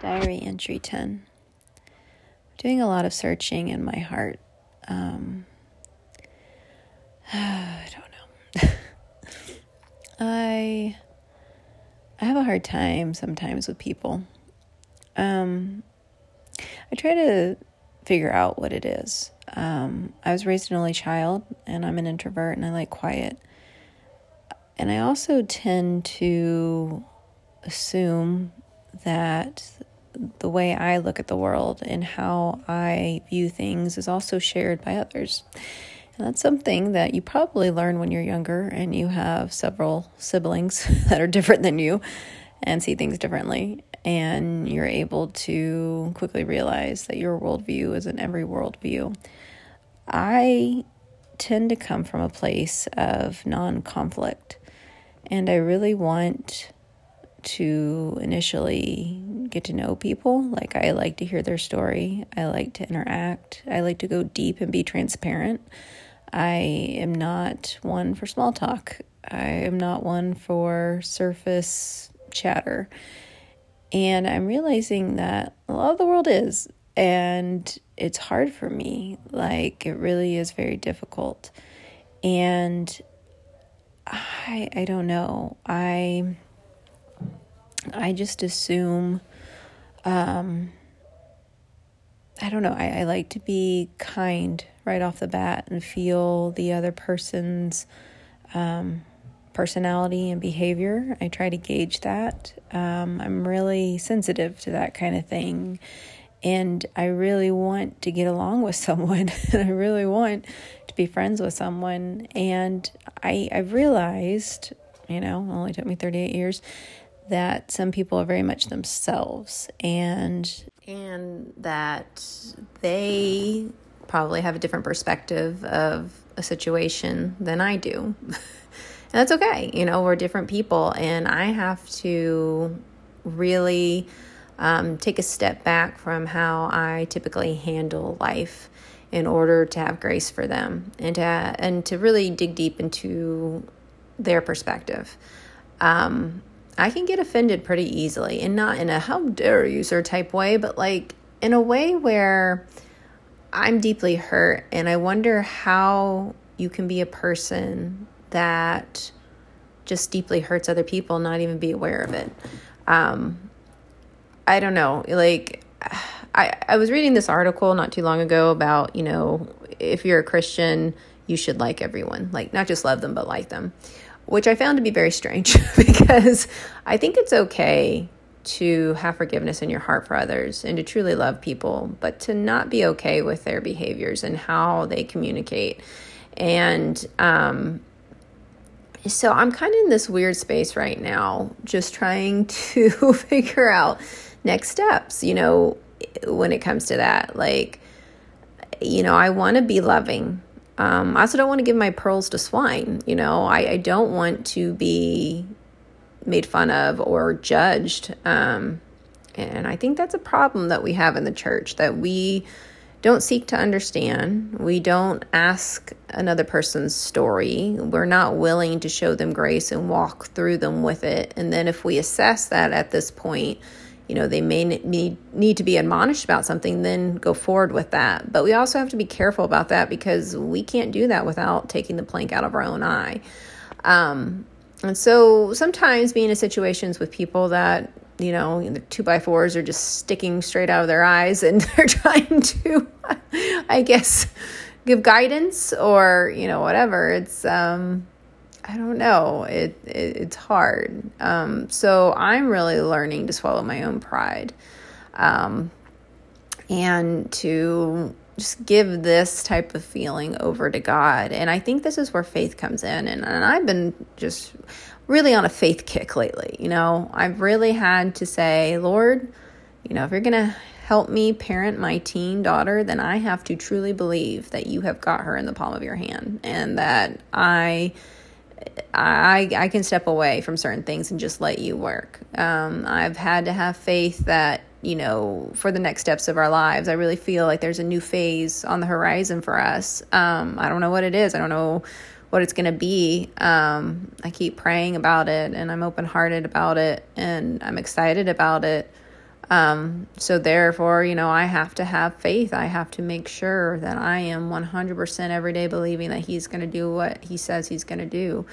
Diary entry 10. Doing a lot of searching in my heart. Um, I don't know. I I have a hard time sometimes with people. Um, I try to figure out what it is. Um, I was raised an only child, and I'm an introvert, and I like quiet. And I also tend to assume that the way I look at the world and how I view things is also shared by others. And that's something that you probably learn when you're younger and you have several siblings that are different than you and see things differently. And you're able to quickly realize that your worldview isn't every worldview. I tend to come from a place of non conflict, and I really want to initially get to know people. Like, I like to hear their story, I like to interact, I like to go deep and be transparent. I am not one for small talk, I am not one for surface chatter. And I'm realizing that a lot of the world is, and it's hard for me. Like, it really is very difficult. And I I don't know. I I just assume, um, I don't know, I, I like to be kind right off the bat and feel the other person's um, personality and behavior. I try to gauge that. Um, I'm really sensitive to that kind of thing. And I really want to get along with someone, I really want to be friends with someone. And I, I've realized, you know, only took me 38 years, that some people are very much themselves and and that they probably have a different perspective of a situation than I do. and that's okay. You know, we're different people and I have to really um, take a step back from how I typically handle life in order to have grace for them and to and to really dig deep into their perspective. Um, I can get offended pretty easily and not in a how dare you sir type way, but like in a way where I'm deeply hurt and I wonder how you can be a person that just deeply hurts other people, not even be aware of it. Um, I don't know. Like, I, I was reading this article not too long ago about, you know, if you're a Christian, you should like everyone, like, not just love them, but like them which I found to be very strange because I think it's okay to have forgiveness in your heart for others and to truly love people, but to not be okay with their behaviors and how they communicate. And um, so I'm kind of in this weird space right now, just trying to figure out next steps, you know, when it comes to that. Like, you know, I want to be loving um, I also don't want to give my pearls to swine. You know, I, I don't want to be made fun of or judged. Um, and I think that's a problem that we have in the church that we don't seek to understand. We don't ask another person's story. We're not willing to show them grace and walk through them with it. And then if we assess that at this point, you know they may need need to be admonished about something then go forward with that. But we also have to be careful about that because we can't do that without taking the plank out of our own eye. Um, and so sometimes being in situations with people that you know the two by fours are just sticking straight out of their eyes and they're trying to i guess give guidance or you know whatever it's um I don't know. It, it it's hard. Um, so I'm really learning to swallow my own pride, um, and to just give this type of feeling over to God. And I think this is where faith comes in. And, and I've been just really on a faith kick lately. You know, I've really had to say, Lord, you know, if you're gonna help me parent my teen daughter, then I have to truly believe that you have got her in the palm of your hand and that I I, I can step away from certain things and just let you work. Um, I've had to have faith that, you know, for the next steps of our lives, I really feel like there's a new phase on the horizon for us. Um, I don't know what it is. I don't know what it's going to be. Um, I keep praying about it and I'm open hearted about it and I'm excited about it. Um, so therefore, you know, I have to have faith. I have to make sure that I am 100% every day believing that he's going to do what he says he's going to do.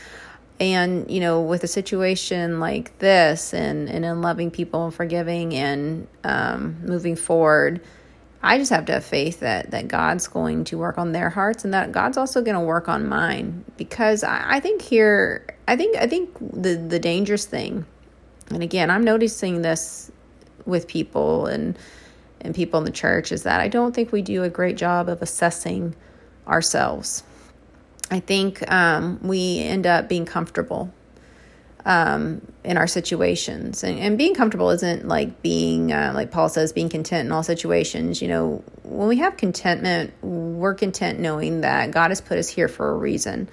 And, you know, with a situation like this and, and in loving people and forgiving and um, moving forward, I just have to have faith that, that God's going to work on their hearts and that God's also going to work on mine. Because I, I think here, I think, I think the, the dangerous thing, and again, I'm noticing this with people and and people in the church is that I don't think we do a great job of assessing ourselves. I think um, we end up being comfortable um, in our situations, and, and being comfortable isn't like being uh, like Paul says, being content in all situations. You know, when we have contentment, we're content knowing that God has put us here for a reason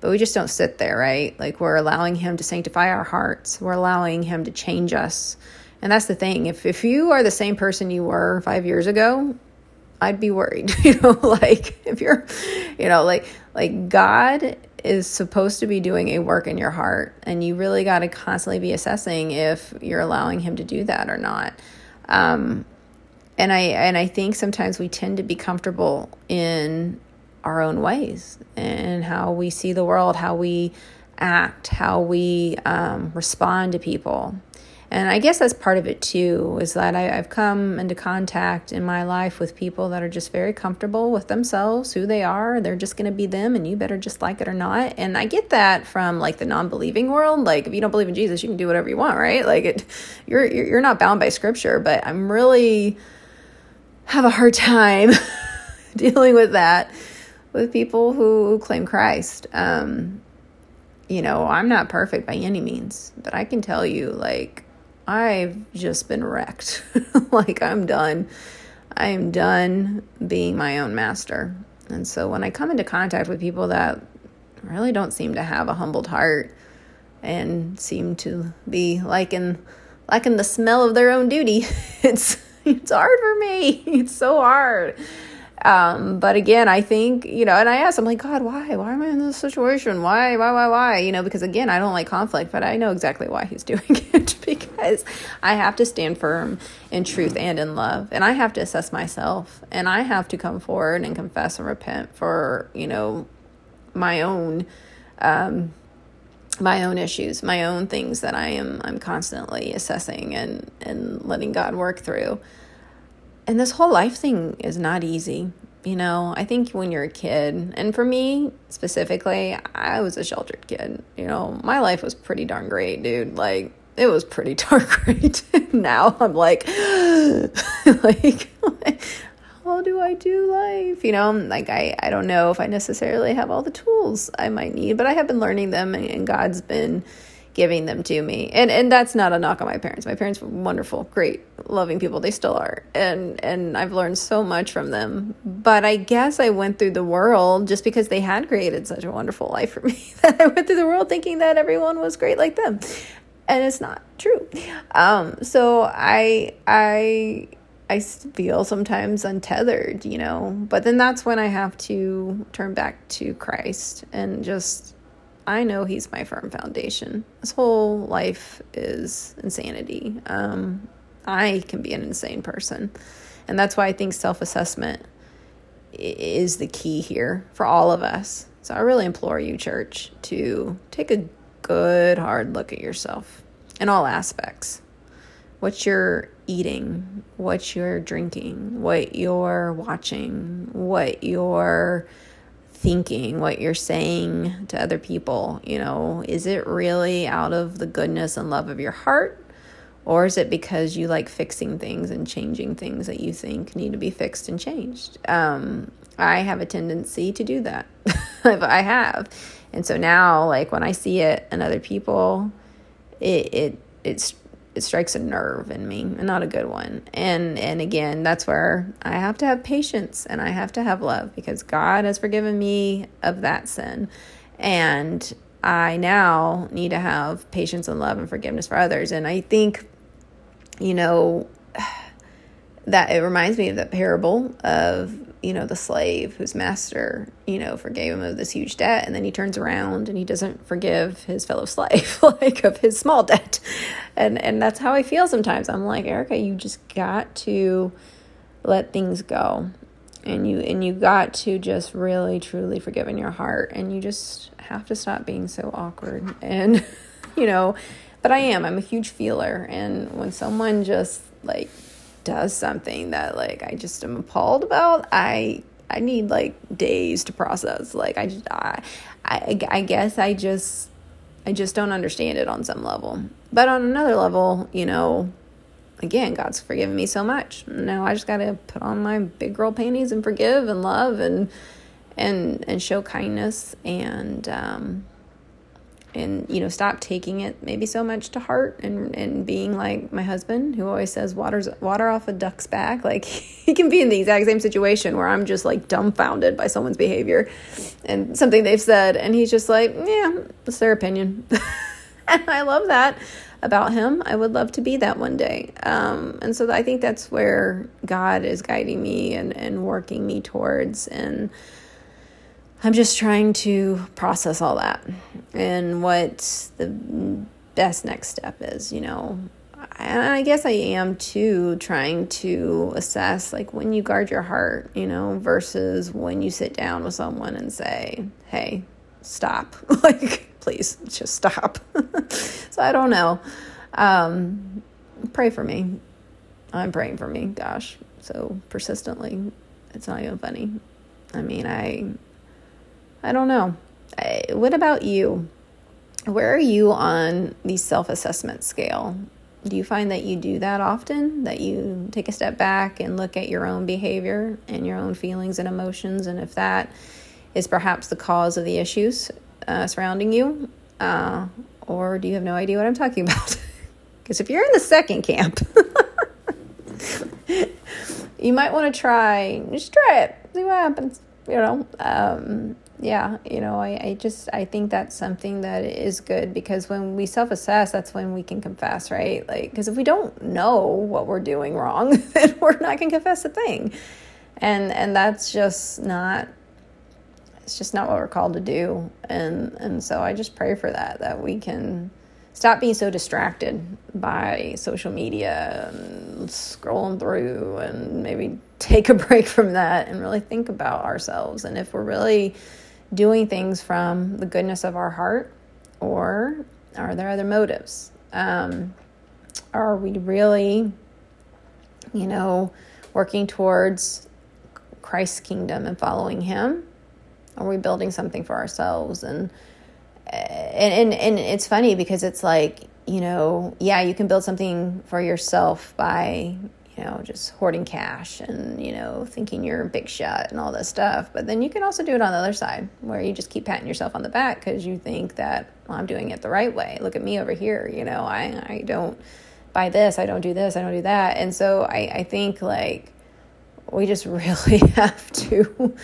but we just don't sit there, right? Like we're allowing Him to sanctify our hearts, we're allowing Him to change us. And that's the thing. If if you are the same person you were five years ago, I'd be worried. You know, like if you're, you know, like like God is supposed to be doing a work in your heart, and you really got to constantly be assessing if you're allowing Him to do that or not. Um, and I and I think sometimes we tend to be comfortable in our own ways and how we see the world, how we act, how we um, respond to people. And I guess that's part of it too, is that I, have come into contact in my life with people that are just very comfortable with themselves, who they are. They're just going to be them, and you better just like it or not. And I get that from like the non-believing world. Like if you don't believe in Jesus, you can do whatever you want, right? Like it, you're you're not bound by Scripture. But I'm really have a hard time dealing with that with people who, who claim Christ. Um, you know, I'm not perfect by any means, but I can tell you, like, I've just been wrecked. like, I'm done. I am done being my own master. And so when I come into contact with people that really don't seem to have a humbled heart and seem to be liking liking the smell of their own duty, it's it's hard for me. It's so hard. Um, but again, I think, you know, and I asked, I'm like, God, why? Why am I in this situation? Why, why, why, why? You know, because again, I don't like conflict, but I know exactly why he's doing it because I have to stand firm in truth and in love. And I have to assess myself and I have to come forward and confess and repent for, you know, my own, um, my own issues, my own things that I am I'm constantly assessing and and letting God work through and this whole life thing is not easy. You know, I think when you're a kid, and for me specifically, I was a sheltered kid. You know, my life was pretty darn great, dude. Like, it was pretty darn great. now I'm like, like, how do I do life? You know, like I, I don't know if I necessarily have all the tools I might need, but I have been learning them, and, and God's been giving them to me. And and that's not a knock on my parents. My parents were wonderful, great, loving people. They still are. And and I've learned so much from them. But I guess I went through the world just because they had created such a wonderful life for me that I went through the world thinking that everyone was great like them. And it's not true. Um so I I I feel sometimes untethered, you know. But then that's when I have to turn back to Christ and just I know he's my firm foundation. This whole life is insanity. Um, I can be an insane person. And that's why I think self assessment is the key here for all of us. So I really implore you, church, to take a good hard look at yourself in all aspects. What you're eating, what you're drinking, what you're watching, what you're thinking, what you're saying to other people. You know, is it really out of the goodness and love of your heart? Or is it because you like fixing things and changing things that you think need to be fixed and changed? Um, I have a tendency to do that. I have. And so now, like when I see it in other people, it, it, it's it strikes a nerve in me and not a good one. And and again that's where i have to have patience and i have to have love because god has forgiven me of that sin. And i now need to have patience and love and forgiveness for others. And i think you know that it reminds me of that parable of you know the slave whose master you know forgave him of this huge debt and then he turns around and he doesn't forgive his fellow slave like of his small debt. And and that's how i feel sometimes. I'm like erica you just got to let things go. And you and you got to just really truly forgive in your heart. And you just have to stop being so awkward and you know but i am. I'm a huge feeler. And when someone just like does something that like I just am appalled about, I I need like days to process. Like I just I, I I guess I just I just don't understand it on some level. But on another level, you know, again, God's forgiven me so much. Now I just got to put on my big girl panties and forgive and love and and and show kindness and um and you know stop taking it maybe so much to heart and and being like my husband who always says water's water off a duck's back. Like he can be in the exact same situation where i'm just like dumbfounded by someone's behavior and something they've said and he's just like yeah it's their opinion. And i love that about him. I would love to be that one day. Um, and so i think that's where god is guiding me and and working me towards. And I'm just trying to process all that and what the best next step is, you know. And I guess I am too trying to assess like when you guard your heart, you know, versus when you sit down with someone and say, hey, stop. like, please just stop. so I don't know. Um, pray for me. I'm praying for me, gosh, so persistently. It's not even funny. I mean, I I don't know. What about you? Where are you on the self assessment scale? Do you find that you do that often? That you take a step back and look at your own behavior and your own feelings and emotions, and if that is perhaps the cause of the issues uh, surrounding you? Uh, or do you have no idea what I'm talking about? Because if you're in the second camp, you might want to try, just try it, see what happens, you know. Um, yeah you know I, I just i think that's something that is good because when we self-assess that's when we can confess right? Like because if we don't know what we're doing wrong then we're not going to confess a thing. And and that's just not it's just not what we're called to do. And and so i just pray for that that we can stop being so distracted by social media and scrolling through and maybe take a break from that and really think about ourselves. And if we're really doing things from the goodness of our heart, or are there other motives? Um, are we really, you know, working towards Christ's kingdom and following Him? Are we building something for ourselves? And and and, and it's funny because it's like you know, yeah, you can build something for yourself by you know, just hoarding cash and, you know, thinking you're a big shot and all this stuff. But then you can also do it on the other side where you just keep patting yourself on the back because you think that well, I'm doing it the right way. Look at me over here. You know, I, I don't buy this, I don't do this, I don't do that. And so I, I think like we just really have to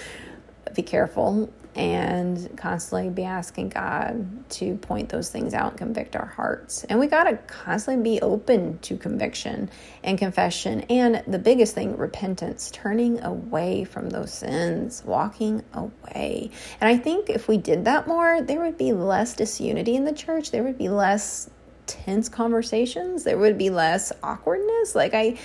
be careful and constantly be asking God to point those things out and convict our hearts. And we got to constantly be open to conviction and confession. And the biggest thing, repentance, turning away from those sins, walking away. And I think if we did that more, there would be less disunity in the church, there would be less tense conversations, there would be less awkwardness. Like, I,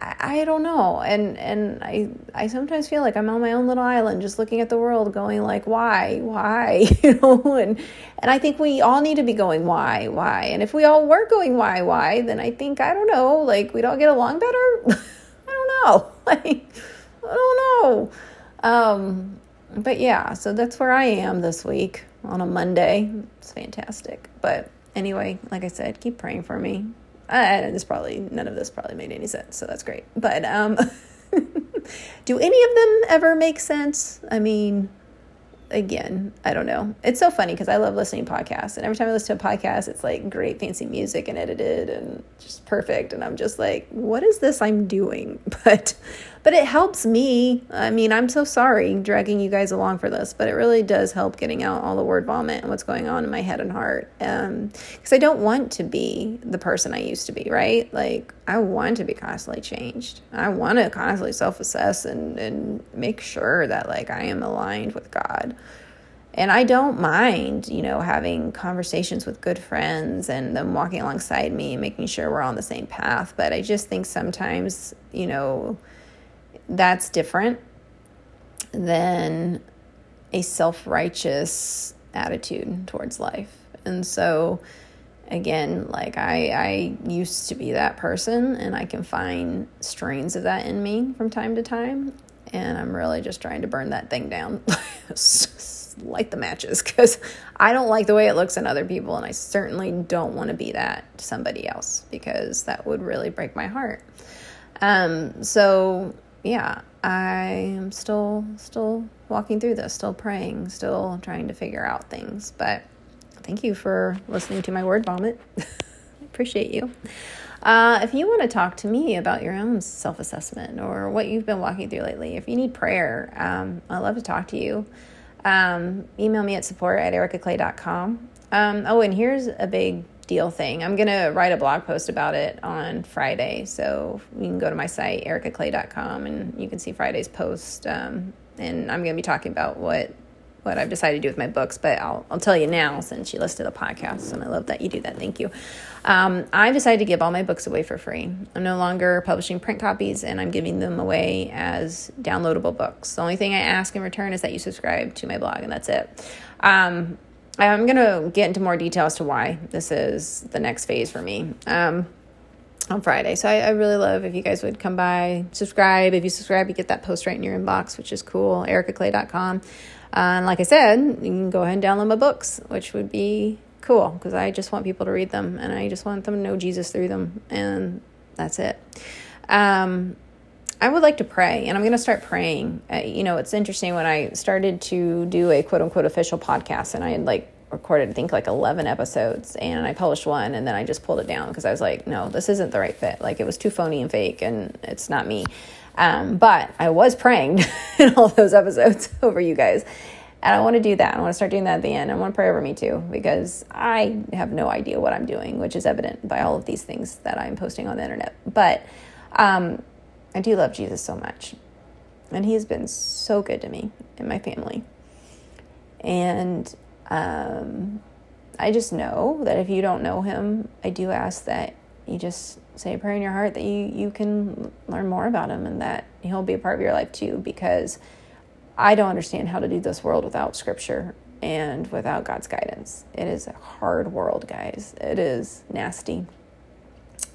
I, I don't know. And and I I sometimes feel like I'm on my own little island just looking at the world going like why? Why? you know, and and I think we all need to be going why? Why? And if we all were going why? Why? Then I think I don't know, like we'd all get along better. I don't know. Like I don't know. Um but yeah, so that's where I am this week on a Monday. It's fantastic. But anyway, like I said, keep praying for me and this probably none of this probably made any sense, so that's great. But um, do any of them ever make sense? I mean, again, I don't know. It's so funny because I love listening to podcasts, and every time I listen to a podcast, it's like great fancy music and edited and just perfect. And I'm just like, what is this I'm doing? But but it helps me. I mean, I'm so sorry dragging you guys along for this, but it really does help getting out all the word vomit and what's going on in my head and heart. Um, because I don't want to be the person I used to be, right? Like I want to be constantly changed. I want to constantly self assess and and make sure that like I am aligned with God. And I don't mind, you know, having conversations with good friends and them walking alongside me and making sure we're on the same path. But I just think sometimes, you know, that's different than a self righteous attitude towards life. And so, again, like I, I used to be that person, and I can find strains of that in me from time to time. And I'm really just trying to burn that thing down, light the matches, because I don't like the way it looks in other people, and I certainly don't want to be that to somebody else because that would really break my heart. Um, so yeah, I am still still walking through this, still praying, still trying to figure out things. But thank you for listening to my word vomit. Appreciate you. Uh, if you want to talk to me about your own self assessment or what you've been walking through lately, if you need prayer, um, I'd love to talk to you. Um, email me at support at ericaclay.com. Um, oh, and here's a big deal thing. I'm going to write a blog post about it on Friday. So you can go to my site, ericaclay.com, and you can see Friday's post. Um, and I'm going to be talking about what what I've decided to do with my books, but I'll, I'll tell you now since you listed the podcast, and I love that you do that. Thank you. Um, I've decided to give all my books away for free. I'm no longer publishing print copies, and I'm giving them away as downloadable books. The only thing I ask in return is that you subscribe to my blog, and that's it. Um, I'm going to get into more detail as to why this is the next phase for me um, on Friday. So I, I, really love if you guys would come by, subscribe. If you subscribe, you get that post right in your inbox, which is cool. ericaclay.com. Uh, and like I said, you can go ahead and download my books, which would be cool because I just want people to read them and I just want them to know Jesus through them. And that's it. Um, I would like to pray, and I'm going to start praying. Uh, you know, it's interesting when I started to do a quote unquote official podcast, and I had like recorded, I think, like 11 episodes, and I published one, and then I just pulled it down because I was like, no, this isn't the right fit. Like, it was too phony and fake, and it's not me. Um, but I was praying in all those episodes over you guys. And I want to do that. I want to start doing that at the end. I want to pray over me too, because I have no idea what I'm doing, which is evident by all of these things that I'm posting on the internet. But um, I do love Jesus so much. And he has been so good to me and my family. And um, I just know that if you don't know him, I do ask that you just say a prayer in your heart that you, you can learn more about him and that he'll be a part of your life too, because I don't understand how to do this world without scripture and without God's guidance. It is a hard world, guys. It is nasty.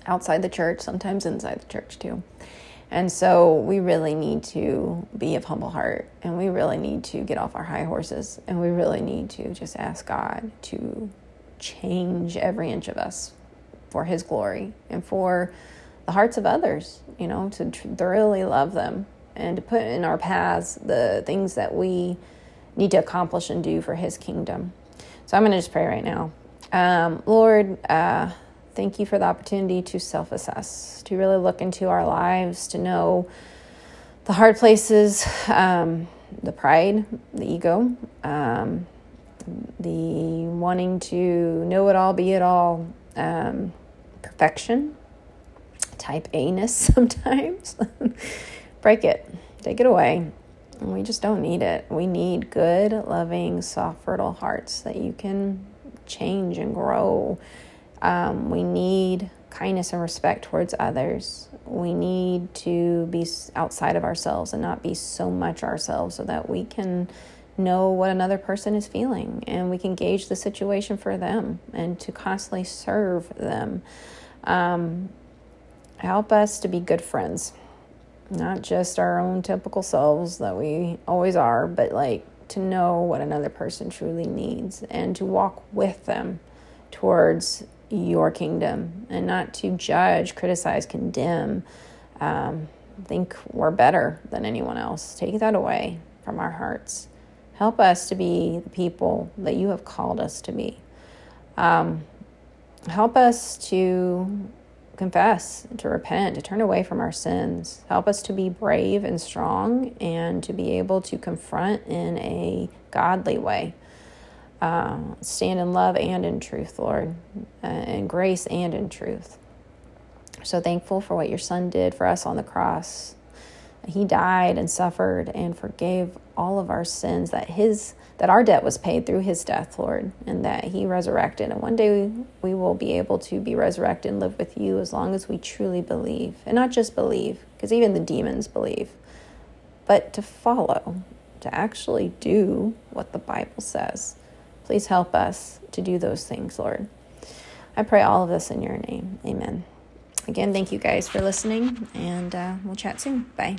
Outside the church, sometimes inside the church too. And so we really need to be of humble heart and we really need to get off our high horses and we really need to just ask God to change every inch of us for His glory and for the hearts of others, you know, to thoroughly love them and to put in our paths the things that we need to accomplish and do for His kingdom. So I'm going to just pray right now. Um, Lord, uh, Thank you for the opportunity to self assess, to really look into our lives, to know the hard places, um, the pride, the ego, um, the wanting to know it all, be it all, um, perfection, type A ness sometimes. Break it, take it away. We just don't need it. We need good, loving, soft, fertile hearts that you can change and grow um, we need kindness and respect towards others. We need to be outside of ourselves and not be so much ourselves so that we can know what another person is feeling and we can gauge the situation for them and to constantly serve them. Um, help us to be good friends, not just our own typical selves that we always are, but like to know what another person truly needs and to walk with them towards your kingdom and not to judge, criticize, condemn, um, think we're better than anyone else. Take that away from our hearts Help us to be the people that you have called us to be. Um, help us to confess, to repent, to turn away from our sins. Help us to be brave and strong and to be able to confront in a godly way. Uh, stand in love and in truth, Lord, uh, in grace and in truth. So thankful for what your son did for us on the cross. He died and suffered and forgave all of our sins, that his that our debt was paid through his death, Lord, and that he resurrected. And one day we will be able to be resurrected and live with you as long as we truly believe. And not just believe, because even the demons believe, but to follow, to actually do what the Bible says. Please help us to do those things, Lord. I pray all of this in your name. Amen. Again, thank you guys for listening, and uh, we'll chat soon. Bye.